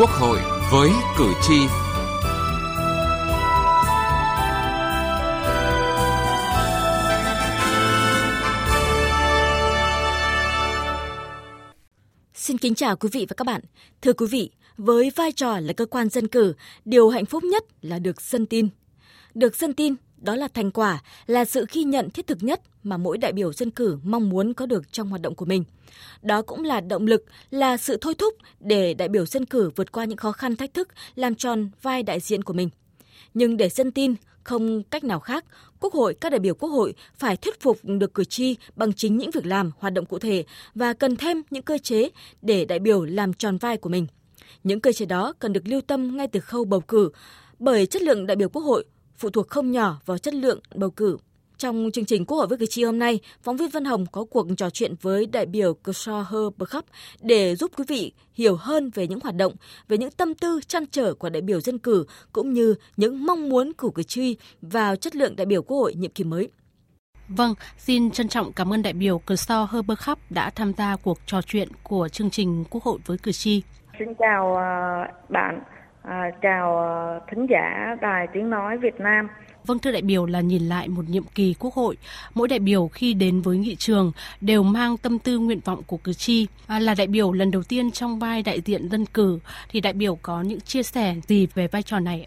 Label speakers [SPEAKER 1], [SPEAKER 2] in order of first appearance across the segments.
[SPEAKER 1] Quốc hội với cử tri. Xin
[SPEAKER 2] kính chào quý vị và các bạn. Thưa quý vị, với vai trò là cơ quan dân cử, điều hạnh phúc nhất là được dân tin. Được dân tin đó là thành quả, là sự ghi nhận thiết thực nhất mà mỗi đại biểu dân cử mong muốn có được trong hoạt động của mình. Đó cũng là động lực, là sự thôi thúc để đại biểu dân cử vượt qua những khó khăn thách thức, làm tròn vai đại diện của mình. Nhưng để dân tin, không cách nào khác, Quốc hội, các đại biểu Quốc hội phải thuyết phục được cử tri bằng chính những việc làm, hoạt động cụ thể và cần thêm những cơ chế để đại biểu làm tròn vai của mình. Những cơ chế đó cần được lưu tâm ngay từ khâu bầu cử, bởi chất lượng đại biểu Quốc hội phụ thuộc không nhỏ vào chất lượng bầu cử. Trong chương trình Quốc hội với cử tri hôm nay, phóng viên Văn Hồng có cuộc trò chuyện với đại biểu Kershaw Herbercup để giúp quý vị hiểu hơn về những hoạt động, về những tâm tư chăn trở của đại biểu dân cử cũng như những mong muốn của cử tri vào chất lượng đại biểu Quốc hội nhiệm kỳ mới.
[SPEAKER 3] Vâng, xin trân trọng cảm ơn đại biểu Kershaw Herbercup đã tham gia cuộc trò chuyện của chương trình Quốc hội với cử tri.
[SPEAKER 4] Xin chào à, bạn. À, chào ờ, thính giả Đài Tiếng Nói Việt Nam.
[SPEAKER 3] Vâng thưa đại biểu là nhìn lại một nhiệm kỳ quốc hội, mỗi đại biểu khi đến với nghị trường đều mang tâm tư nguyện vọng của cử tri. À, là đại biểu lần đầu tiên trong vai đại diện dân cử thì đại biểu có những chia sẻ gì về vai trò này?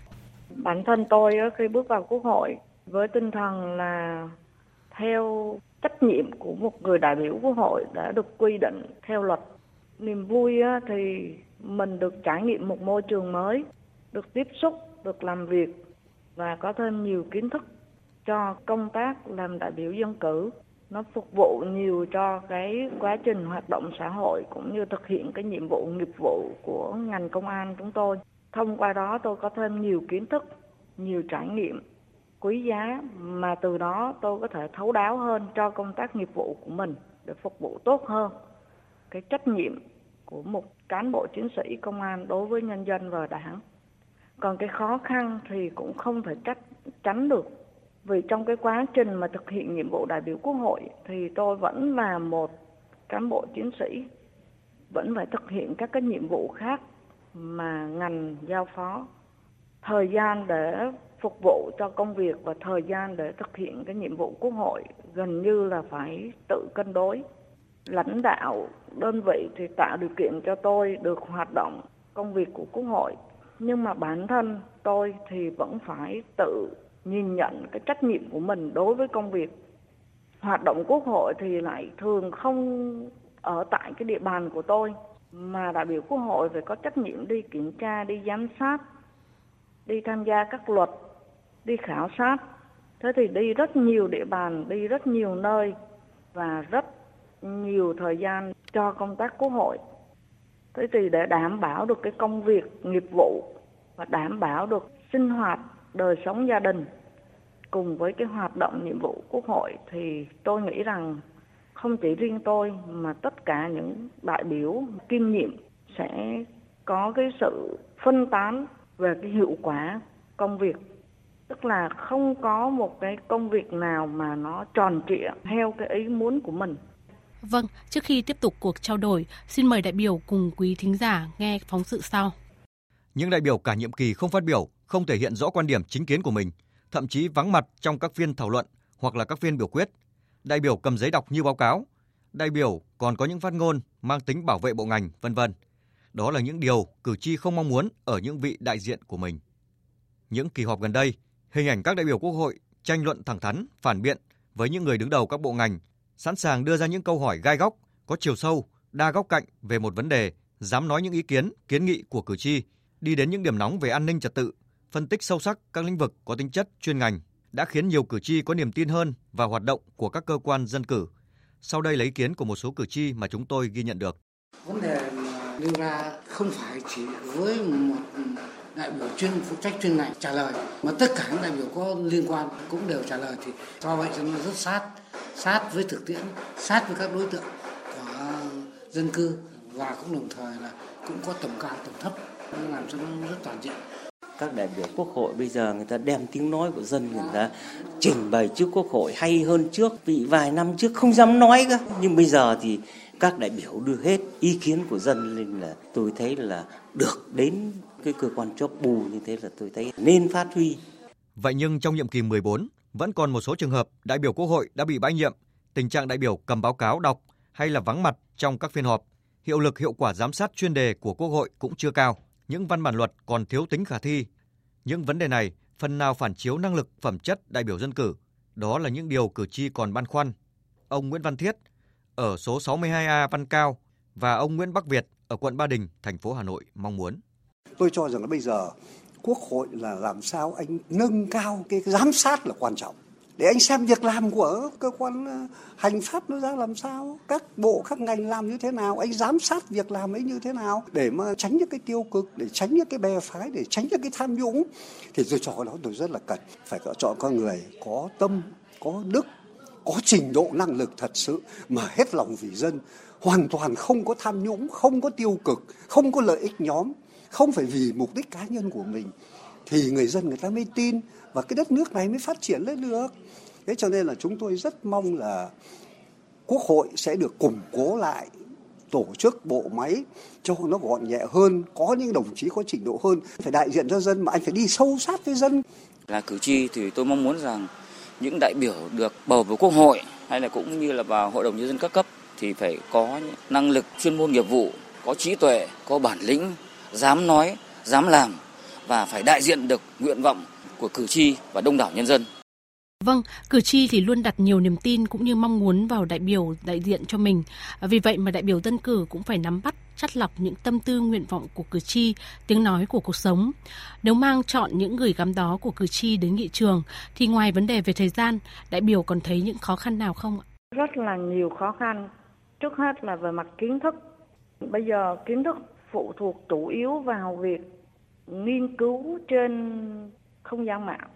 [SPEAKER 4] Bản thân tôi khi bước vào quốc hội với tinh thần là theo trách nhiệm của một người đại biểu quốc hội đã được quy định theo luật. Niềm vui thì mình được trải nghiệm một môi trường mới, được tiếp xúc, được làm việc và có thêm nhiều kiến thức cho công tác làm đại biểu dân cử. Nó phục vụ nhiều cho cái quá trình hoạt động xã hội cũng như thực hiện cái nhiệm vụ nghiệp vụ của ngành công an chúng tôi. Thông qua đó tôi có thêm nhiều kiến thức, nhiều trải nghiệm quý giá mà từ đó tôi có thể thấu đáo hơn cho công tác nghiệp vụ của mình để phục vụ tốt hơn cái trách nhiệm của một cán bộ chiến sĩ công an đối với nhân dân và đảng. Còn cái khó khăn thì cũng không thể trách tránh được. Vì trong cái quá trình mà thực hiện nhiệm vụ đại biểu quốc hội thì tôi vẫn là một cán bộ chiến sĩ, vẫn phải thực hiện các cái nhiệm vụ khác mà ngành giao phó. Thời gian để phục vụ cho công việc và thời gian để thực hiện cái nhiệm vụ quốc hội gần như là phải tự cân đối lãnh đạo đơn vị thì tạo điều kiện cho tôi được hoạt động công việc của quốc hội. Nhưng mà bản thân tôi thì vẫn phải tự nhìn nhận cái trách nhiệm của mình đối với công việc. Hoạt động quốc hội thì lại thường không ở tại cái địa bàn của tôi, mà đại biểu quốc hội phải có trách nhiệm đi kiểm tra, đi giám sát, đi tham gia các luật, đi khảo sát. Thế thì đi rất nhiều địa bàn, đi rất nhiều nơi và rất nhiều thời gian cho công tác quốc hội. Thế thì để đảm bảo được cái công việc, nghiệp vụ và đảm bảo được sinh hoạt, đời sống gia đình cùng với cái hoạt động nhiệm vụ quốc hội thì tôi nghĩ rằng không chỉ riêng tôi mà tất cả những đại biểu kiêm nhiệm sẽ có cái sự phân tán về cái hiệu quả công việc tức là không có một cái công việc nào mà nó tròn trịa theo cái ý muốn của mình
[SPEAKER 3] Vâng, trước khi tiếp tục cuộc trao đổi, xin mời đại biểu cùng quý thính giả nghe phóng sự sau.
[SPEAKER 5] Những đại biểu cả nhiệm kỳ không phát biểu, không thể hiện rõ quan điểm chính kiến của mình, thậm chí vắng mặt trong các phiên thảo luận hoặc là các phiên biểu quyết. Đại biểu cầm giấy đọc như báo cáo. Đại biểu còn có những phát ngôn mang tính bảo vệ bộ ngành, vân vân. Đó là những điều cử tri không mong muốn ở những vị đại diện của mình. Những kỳ họp gần đây, hình ảnh các đại biểu Quốc hội tranh luận thẳng thắn, phản biện với những người đứng đầu các bộ ngành sẵn sàng đưa ra những câu hỏi gai góc, có chiều sâu, đa góc cạnh về một vấn đề, dám nói những ý kiến, kiến nghị của cử tri, đi đến những điểm nóng về an ninh trật tự, phân tích sâu sắc các lĩnh vực có tính chất chuyên ngành đã khiến nhiều cử tri có niềm tin hơn vào hoạt động của các cơ quan dân cử. Sau đây lấy ý kiến của một số cử tri mà chúng tôi ghi nhận được.
[SPEAKER 6] Vấn đề đưa ra không phải chỉ với một đại biểu chuyên phụ trách chuyên ngành trả lời mà tất cả những đại biểu có liên quan cũng đều trả lời thì do vậy cho nó rất sát sát với thực tiễn sát với các đối tượng của dân cư và cũng đồng thời là cũng có tầm cao tầm thấp làm cho nó rất toàn diện
[SPEAKER 7] các đại biểu quốc hội bây giờ người ta đem tiếng nói của dân người ta trình bày trước quốc hội hay hơn trước vì vài năm trước không dám nói cơ nhưng bây giờ thì các đại biểu đưa hết ý kiến của dân nên là tôi thấy là được đến cái cơ quan chóp bù như thế là tôi thấy nên phát huy.
[SPEAKER 5] Vậy nhưng trong nhiệm kỳ 14 vẫn còn một số trường hợp đại biểu Quốc hội đã bị bãi nhiệm, tình trạng đại biểu cầm báo cáo đọc hay là vắng mặt trong các phiên họp. Hiệu lực hiệu quả giám sát chuyên đề của Quốc hội cũng chưa cao, những văn bản luật còn thiếu tính khả thi. Những vấn đề này phần nào phản chiếu năng lực phẩm chất đại biểu dân cử. Đó là những điều cử tri còn băn khoăn. Ông Nguyễn Văn Thiết ở số 62A Văn Cao và ông Nguyễn Bắc Việt ở quận Ba Đình, thành phố Hà Nội mong muốn.
[SPEAKER 8] Tôi cho rằng là bây giờ quốc hội là làm sao anh nâng cao cái giám sát là quan trọng. Để anh xem việc làm của cơ quan ờ, hành pháp nó ra làm sao, các bộ, các ngành làm như thế nào, anh giám sát việc làm ấy như thế nào để mà tránh những cái tiêu cực, để tránh những cái bè phái, để tránh những cái tham nhũng. Thì tôi cho cái đó tôi rất là cần. Phải chọn con người có tâm, có đức, có trình độ năng lực thật sự mà hết lòng vì dân, hoàn toàn không có tham nhũng, không có tiêu cực, không có lợi ích nhóm không phải vì mục đích cá nhân của mình, thì người dân người ta mới tin và cái đất nước này mới phát triển lên được. Thế cho nên là chúng tôi rất mong là quốc hội sẽ được củng cố lại, tổ chức bộ máy cho nó gọn nhẹ hơn, có những đồng chí có trình độ hơn, phải đại diện cho dân mà anh phải đi sâu sát với dân.
[SPEAKER 9] Là cử tri thì tôi mong muốn rằng những đại biểu được bầu vào quốc hội hay là cũng như là vào hội đồng nhân dân các cấp thì phải có năng lực chuyên môn nghiệp vụ, có trí tuệ, có bản lĩnh dám nói dám làm và phải đại diện được nguyện vọng của cử tri và đông đảo nhân dân
[SPEAKER 3] Vâng, cử tri thì luôn đặt nhiều niềm tin cũng như mong muốn vào đại biểu đại diện cho mình. Vì vậy mà đại biểu dân cử cũng phải nắm bắt, chắt lọc những tâm tư nguyện vọng của cử tri, tiếng nói của cuộc sống. Nếu mang chọn những gửi gắm đó của cử tri đến nghị trường thì ngoài vấn đề về thời gian, đại biểu còn thấy những khó khăn nào không ạ?
[SPEAKER 4] Rất là nhiều khó khăn. Trước hết là về mặt kiến thức. Bây giờ kiến thức phụ thuộc chủ yếu vào việc nghiên cứu trên không gian mạng.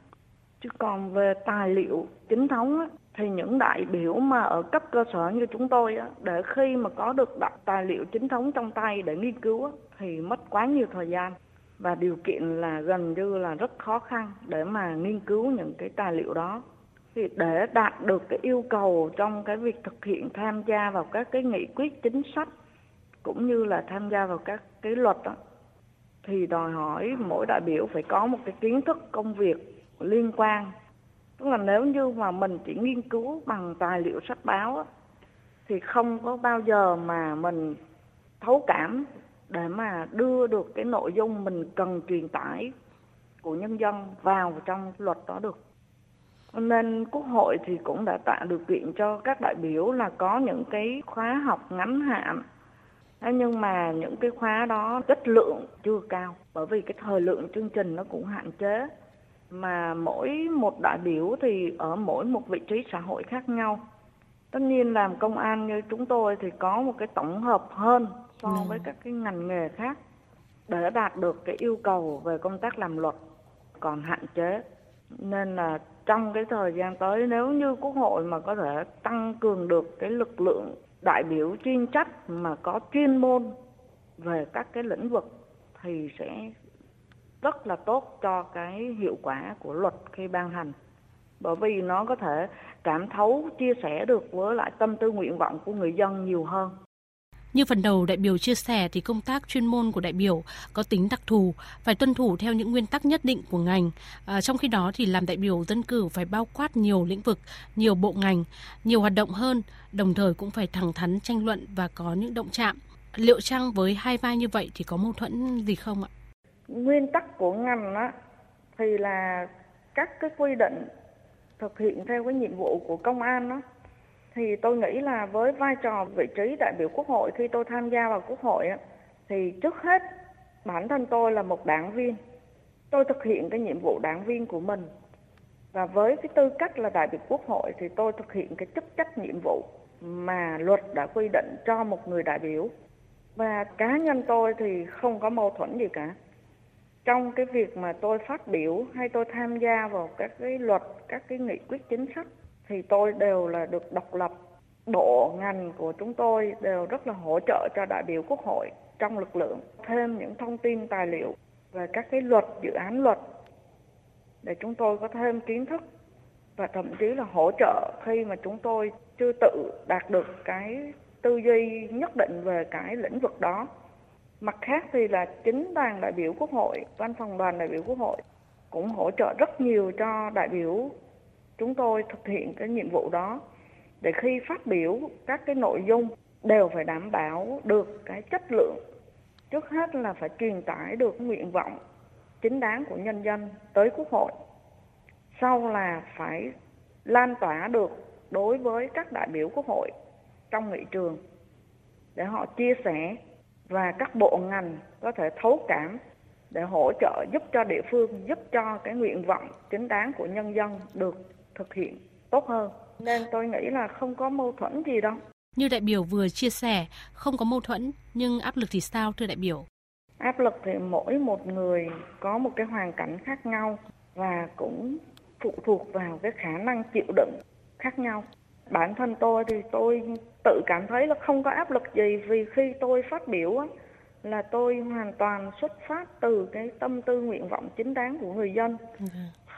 [SPEAKER 4] Chứ còn về tài liệu chính thống á, thì những đại biểu mà ở cấp cơ sở như chúng tôi á, để khi mà có được tài liệu chính thống trong tay để nghiên cứu á, thì mất quá nhiều thời gian. Và điều kiện là gần như là rất khó khăn để mà nghiên cứu những cái tài liệu đó. Thì để đạt được cái yêu cầu trong cái việc thực hiện tham gia vào các cái nghị quyết chính sách cũng như là tham gia vào các cái luật đó, thì đòi hỏi mỗi đại biểu phải có một cái kiến thức công việc liên quan. Tức là nếu như mà mình chỉ nghiên cứu bằng tài liệu sách báo á, thì không có bao giờ mà mình thấu cảm để mà đưa được cái nội dung mình cần truyền tải của nhân dân vào trong luật đó được. Nên quốc hội thì cũng đã tạo điều kiện cho các đại biểu là có những cái khóa học ngắn hạn nhưng mà những cái khóa đó chất lượng chưa cao bởi vì cái thời lượng chương trình nó cũng hạn chế. Mà mỗi một đại biểu thì ở mỗi một vị trí xã hội khác nhau. Tất nhiên làm công an như chúng tôi thì có một cái tổng hợp hơn so dạ. với các cái ngành nghề khác để đạt được cái yêu cầu về công tác làm luật còn hạn chế. Nên là trong cái thời gian tới nếu như quốc hội mà có thể tăng cường được cái lực lượng đại biểu chuyên trách mà có chuyên môn về các cái lĩnh vực thì sẽ rất là tốt cho cái hiệu quả của luật khi ban hành. Bởi vì nó có thể cảm thấu, chia sẻ được với lại tâm tư nguyện vọng của người dân nhiều hơn
[SPEAKER 3] như phần đầu đại biểu chia sẻ thì công tác chuyên môn của đại biểu có tính đặc thù, phải tuân thủ theo những nguyên tắc nhất định của ngành. À, trong khi đó thì làm đại biểu dân cử phải bao quát nhiều lĩnh vực, nhiều bộ ngành, nhiều hoạt động hơn, đồng thời cũng phải thẳng thắn tranh luận và có những động chạm. Liệu chăng với hai vai như vậy thì có mâu thuẫn gì không ạ?
[SPEAKER 4] nguyên tắc của ngành á thì là các cái quy định thực hiện theo cái nhiệm vụ của công an đó thì tôi nghĩ là với vai trò vị trí đại biểu quốc hội khi tôi tham gia vào quốc hội thì trước hết bản thân tôi là một đảng viên. Tôi thực hiện cái nhiệm vụ đảng viên của mình. Và với cái tư cách là đại biểu quốc hội thì tôi thực hiện cái chức trách nhiệm vụ mà luật đã quy định cho một người đại biểu. Và cá nhân tôi thì không có mâu thuẫn gì cả. Trong cái việc mà tôi phát biểu hay tôi tham gia vào các cái luật, các cái nghị quyết chính sách thì tôi đều là được độc lập bộ ngành của chúng tôi đều rất là hỗ trợ cho đại biểu quốc hội trong lực lượng thêm những thông tin tài liệu về các cái luật dự án luật để chúng tôi có thêm kiến thức và thậm chí là hỗ trợ khi mà chúng tôi chưa tự đạt được cái tư duy nhất định về cái lĩnh vực đó. Mặt khác thì là chính đoàn đại biểu Quốc hội, văn phòng đoàn đại biểu Quốc hội cũng hỗ trợ rất nhiều cho đại biểu chúng tôi thực hiện cái nhiệm vụ đó. Để khi phát biểu, các cái nội dung đều phải đảm bảo được cái chất lượng. Trước hết là phải truyền tải được nguyện vọng chính đáng của nhân dân tới quốc hội. Sau là phải lan tỏa được đối với các đại biểu quốc hội trong nghị trường để họ chia sẻ và các bộ ngành có thể thấu cảm để hỗ trợ giúp cho địa phương, giúp cho cái nguyện vọng chính đáng của nhân dân được thực hiện tốt hơn. Nên tôi nghĩ là không có mâu thuẫn gì đâu.
[SPEAKER 3] Như đại biểu vừa chia sẻ không có mâu thuẫn nhưng áp lực thì sao thưa đại biểu?
[SPEAKER 4] Áp lực thì mỗi một người có một cái hoàn cảnh khác nhau và cũng phụ thuộc vào cái khả năng chịu đựng khác nhau. Bản thân tôi thì tôi tự cảm thấy là không có áp lực gì vì khi tôi phát biểu á, là tôi hoàn toàn xuất phát từ cái tâm tư nguyện vọng chính đáng của người dân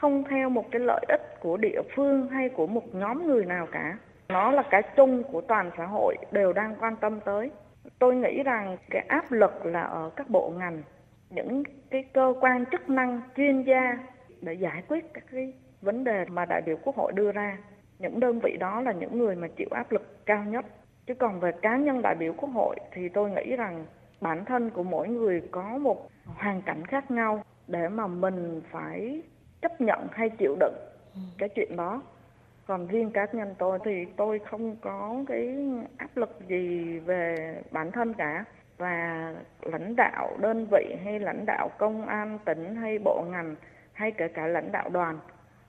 [SPEAKER 4] không theo một cái lợi ích của địa phương hay của một nhóm người nào cả. Nó là cái chung của toàn xã hội đều đang quan tâm tới. Tôi nghĩ rằng cái áp lực là ở các bộ ngành, những cái cơ quan chức năng, chuyên gia để giải quyết các cái vấn đề mà đại biểu quốc hội đưa ra. Những đơn vị đó là những người mà chịu áp lực cao nhất. Chứ còn về cá nhân đại biểu quốc hội thì tôi nghĩ rằng bản thân của mỗi người có một hoàn cảnh khác nhau để mà mình phải chấp nhận hay chịu đựng cái chuyện đó. Còn riêng cá nhân tôi thì tôi không có cái áp lực gì về bản thân cả. Và lãnh đạo đơn vị hay lãnh đạo công an tỉnh hay bộ ngành hay kể cả lãnh đạo đoàn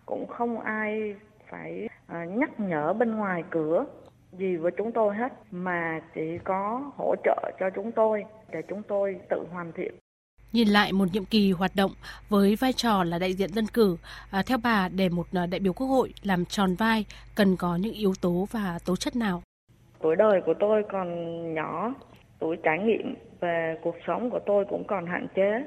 [SPEAKER 4] cũng không ai phải à, nhắc nhở bên ngoài cửa gì với chúng tôi hết mà chỉ có hỗ trợ cho chúng tôi để chúng tôi tự hoàn thiện
[SPEAKER 3] Nhìn lại một nhiệm kỳ hoạt động với vai trò là đại diện dân cử, à, theo bà để một à, đại biểu quốc hội làm tròn vai cần có những yếu tố và tố chất nào?
[SPEAKER 4] Tuổi đời của tôi còn nhỏ, tuổi trải nghiệm về cuộc sống của tôi cũng còn hạn chế.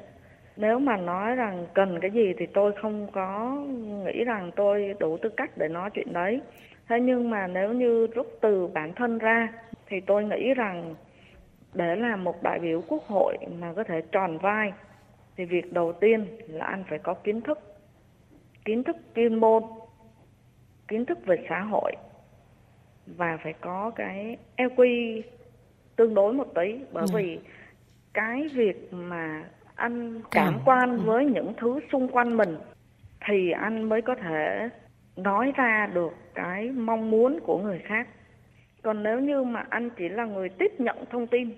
[SPEAKER 4] Nếu mà nói rằng cần cái gì thì tôi không có nghĩ rằng tôi đủ tư cách để nói chuyện đấy. Thế nhưng mà nếu như rút từ bản thân ra thì tôi nghĩ rằng để làm một đại biểu quốc hội mà có thể tròn vai. Thì việc đầu tiên là anh phải có kiến thức. Kiến thức chuyên môn kiến thức về xã hội. Và phải có cái EQ tương đối một tí. Bởi ừ. vì cái việc mà anh cảm quan ừ. với những thứ xung quanh mình thì anh mới có thể nói ra được cái mong muốn của người khác còn nếu như mà anh chỉ là người tiếp nhận thông tin,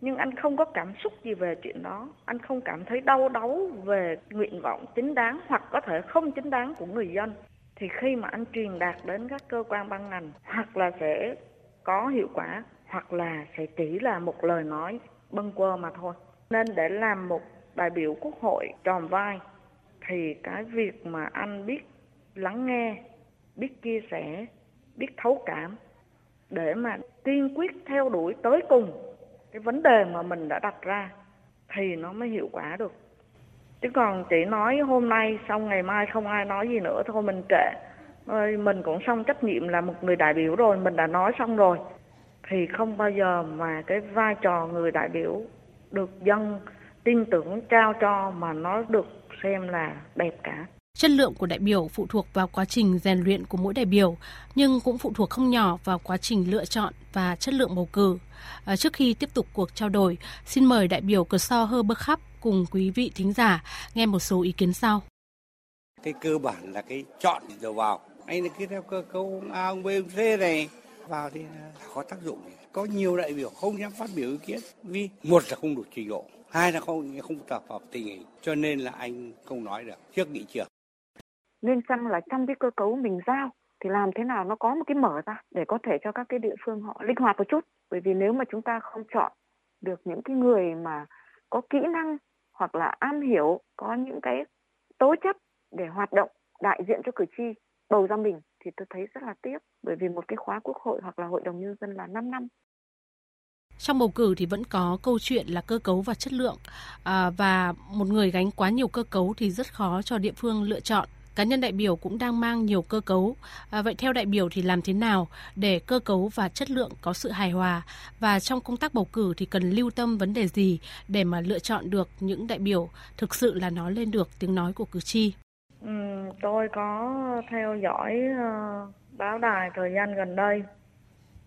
[SPEAKER 4] nhưng anh không có cảm xúc gì về chuyện đó, anh không cảm thấy đau đớn về nguyện vọng chính đáng hoặc có thể không chính đáng của người dân, thì khi mà anh truyền đạt đến các cơ quan ban ngành, hoặc là sẽ có hiệu quả, hoặc là sẽ chỉ là một lời nói bâng quơ mà thôi. Nên để làm một đại biểu quốc hội tròn vai, thì cái việc mà anh biết lắng nghe, biết chia sẻ, biết thấu cảm để mà kiên quyết theo đuổi tới cùng cái vấn đề mà mình đã đặt ra thì nó mới hiệu quả được. Chứ còn chỉ nói hôm nay xong ngày mai không ai nói gì nữa, thôi mình kệ. Mình cũng xong trách nhiệm là một người đại biểu rồi, mình đã nói xong rồi. Thì không bao giờ mà cái vai trò người đại biểu được dân tin tưởng trao cho mà nó được xem là đẹp cả.
[SPEAKER 3] Chất lượng của đại biểu phụ thuộc vào quá trình rèn luyện của mỗi đại biểu, nhưng cũng phụ thuộc không nhỏ vào quá trình lựa chọn và chất lượng bầu cử. À, trước khi tiếp tục cuộc trao đổi, xin mời đại biểu Cờ So Hơ Bơ Khắp cùng quý vị thính giả nghe một số ý kiến sau.
[SPEAKER 10] Cái cơ bản là cái chọn đầu vào. Anh là cái theo cơ cấu A, ông B, ông C này vào thì có tác dụng. Có nhiều đại biểu không dám phát biểu ý kiến vì một là không đủ trình độ, hai là không không tập hợp tình hình, cho nên là anh không nói được trước nghị trường
[SPEAKER 11] nên chăng là trong cái cơ cấu mình giao thì làm thế nào nó có một cái mở ra để có thể cho các cái địa phương họ linh hoạt một chút? Bởi vì nếu mà chúng ta không chọn được những cái người mà có kỹ năng hoặc là am hiểu có những cái tố chất để hoạt động đại diện cho cử tri bầu ra mình thì tôi thấy rất là tiếc. Bởi vì một cái khóa quốc hội hoặc là hội đồng nhân dân là 5 năm.
[SPEAKER 3] Trong bầu cử thì vẫn có câu chuyện là cơ cấu và chất lượng. À, và một người gánh quá nhiều cơ cấu thì rất khó cho địa phương lựa chọn cá nhân đại biểu cũng đang mang nhiều cơ cấu. À, vậy theo đại biểu thì làm thế nào để cơ cấu và chất lượng có sự hài hòa và trong công tác bầu cử thì cần lưu tâm vấn đề gì để mà lựa chọn được những đại biểu thực sự là nói lên được tiếng nói của cử tri?
[SPEAKER 4] Ừ, tôi có theo dõi uh, báo đài thời gian gần đây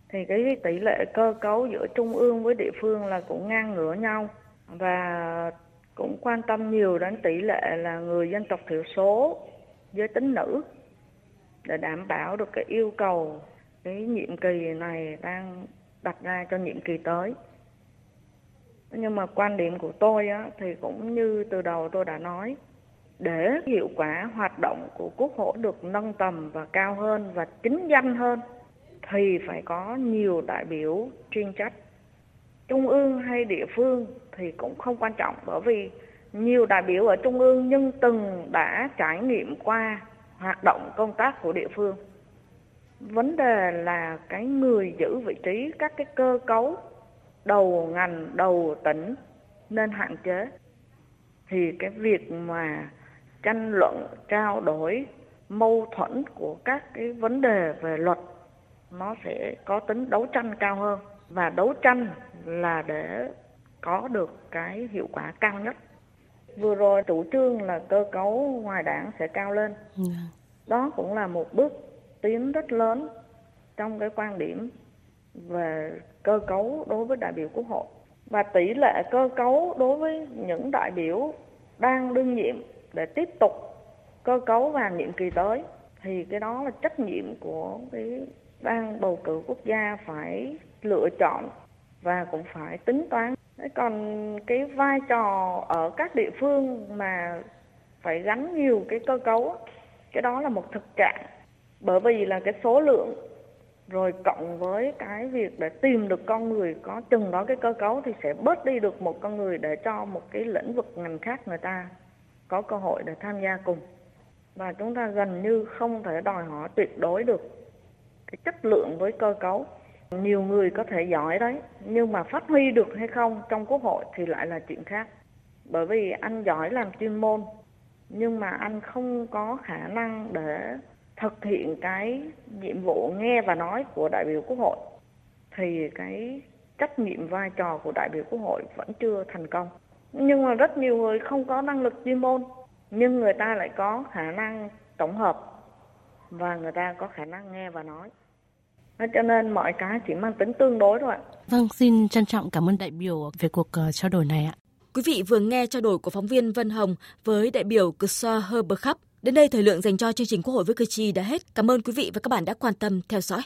[SPEAKER 4] thì cái tỷ lệ cơ cấu giữa trung ương với địa phương là cũng ngang ngửa nhau và cũng quan tâm nhiều đến tỷ lệ là người dân tộc thiểu số giới tính nữ để đảm bảo được cái yêu cầu cái nhiệm kỳ này đang đặt ra cho nhiệm kỳ tới. Nhưng mà quan điểm của tôi á, thì cũng như từ đầu tôi đã nói để hiệu quả hoạt động của quốc hội được nâng tầm và cao hơn và chính danh hơn thì phải có nhiều đại biểu chuyên trách. Trung ương hay địa phương thì cũng không quan trọng bởi vì nhiều đại biểu ở trung ương nhưng từng đã trải nghiệm qua hoạt động công tác của địa phương. Vấn đề là cái người giữ vị trí, các cái cơ cấu, đầu ngành, đầu tỉnh nên hạn chế. Thì cái việc mà tranh luận, trao đổi, mâu thuẫn của các cái vấn đề về luật, nó sẽ có tính đấu tranh cao hơn. Và đấu tranh là để có được cái hiệu quả cao nhất vừa rồi chủ trương là cơ cấu ngoài đảng sẽ cao lên. Dạ. đó cũng là một bước tiến rất lớn trong cái quan điểm về cơ cấu đối với đại biểu quốc hội và tỷ lệ cơ cấu đối với những đại biểu đang đương nhiệm để tiếp tục cơ cấu vào nhiệm kỳ tới thì cái đó là trách nhiệm của cái ban bầu cử quốc gia phải lựa chọn và cũng phải tính toán còn cái vai trò ở các địa phương mà phải gắn nhiều cái cơ cấu cái đó là một thực trạng. Bởi vì là cái số lượng, rồi cộng với cái việc để tìm được con người có chừng đó cái cơ cấu thì sẽ bớt đi được một con người để cho một cái lĩnh vực ngành khác người ta có cơ hội để tham gia cùng. Và chúng ta gần như không thể đòi hỏi tuyệt đối được cái chất lượng với cơ cấu nhiều người có thể giỏi đấy, nhưng mà phát huy được hay không trong quốc hội thì lại là chuyện khác. Bởi vì anh giỏi làm chuyên môn, nhưng mà anh không có khả năng để thực hiện cái nhiệm vụ nghe và nói của đại biểu quốc hội. Thì cái trách nhiệm vai trò của đại biểu quốc hội vẫn chưa thành công. Nhưng mà rất nhiều người không có năng lực chuyên môn, nhưng người ta lại có khả năng tổng hợp và người ta có khả năng nghe và nói cho nên mọi cái chỉ mang tính tương đối thôi ạ.
[SPEAKER 3] Vâng, xin trân trọng cảm ơn đại biểu về cuộc uh, trao đổi này ạ.
[SPEAKER 2] Quý vị vừa nghe trao đổi của phóng viên Vân Hồng với đại biểu Ksa Herberkhap. Đến đây thời lượng dành cho chương trình Quốc hội với cử tri đã hết. Cảm ơn quý vị và các bạn đã quan tâm theo dõi.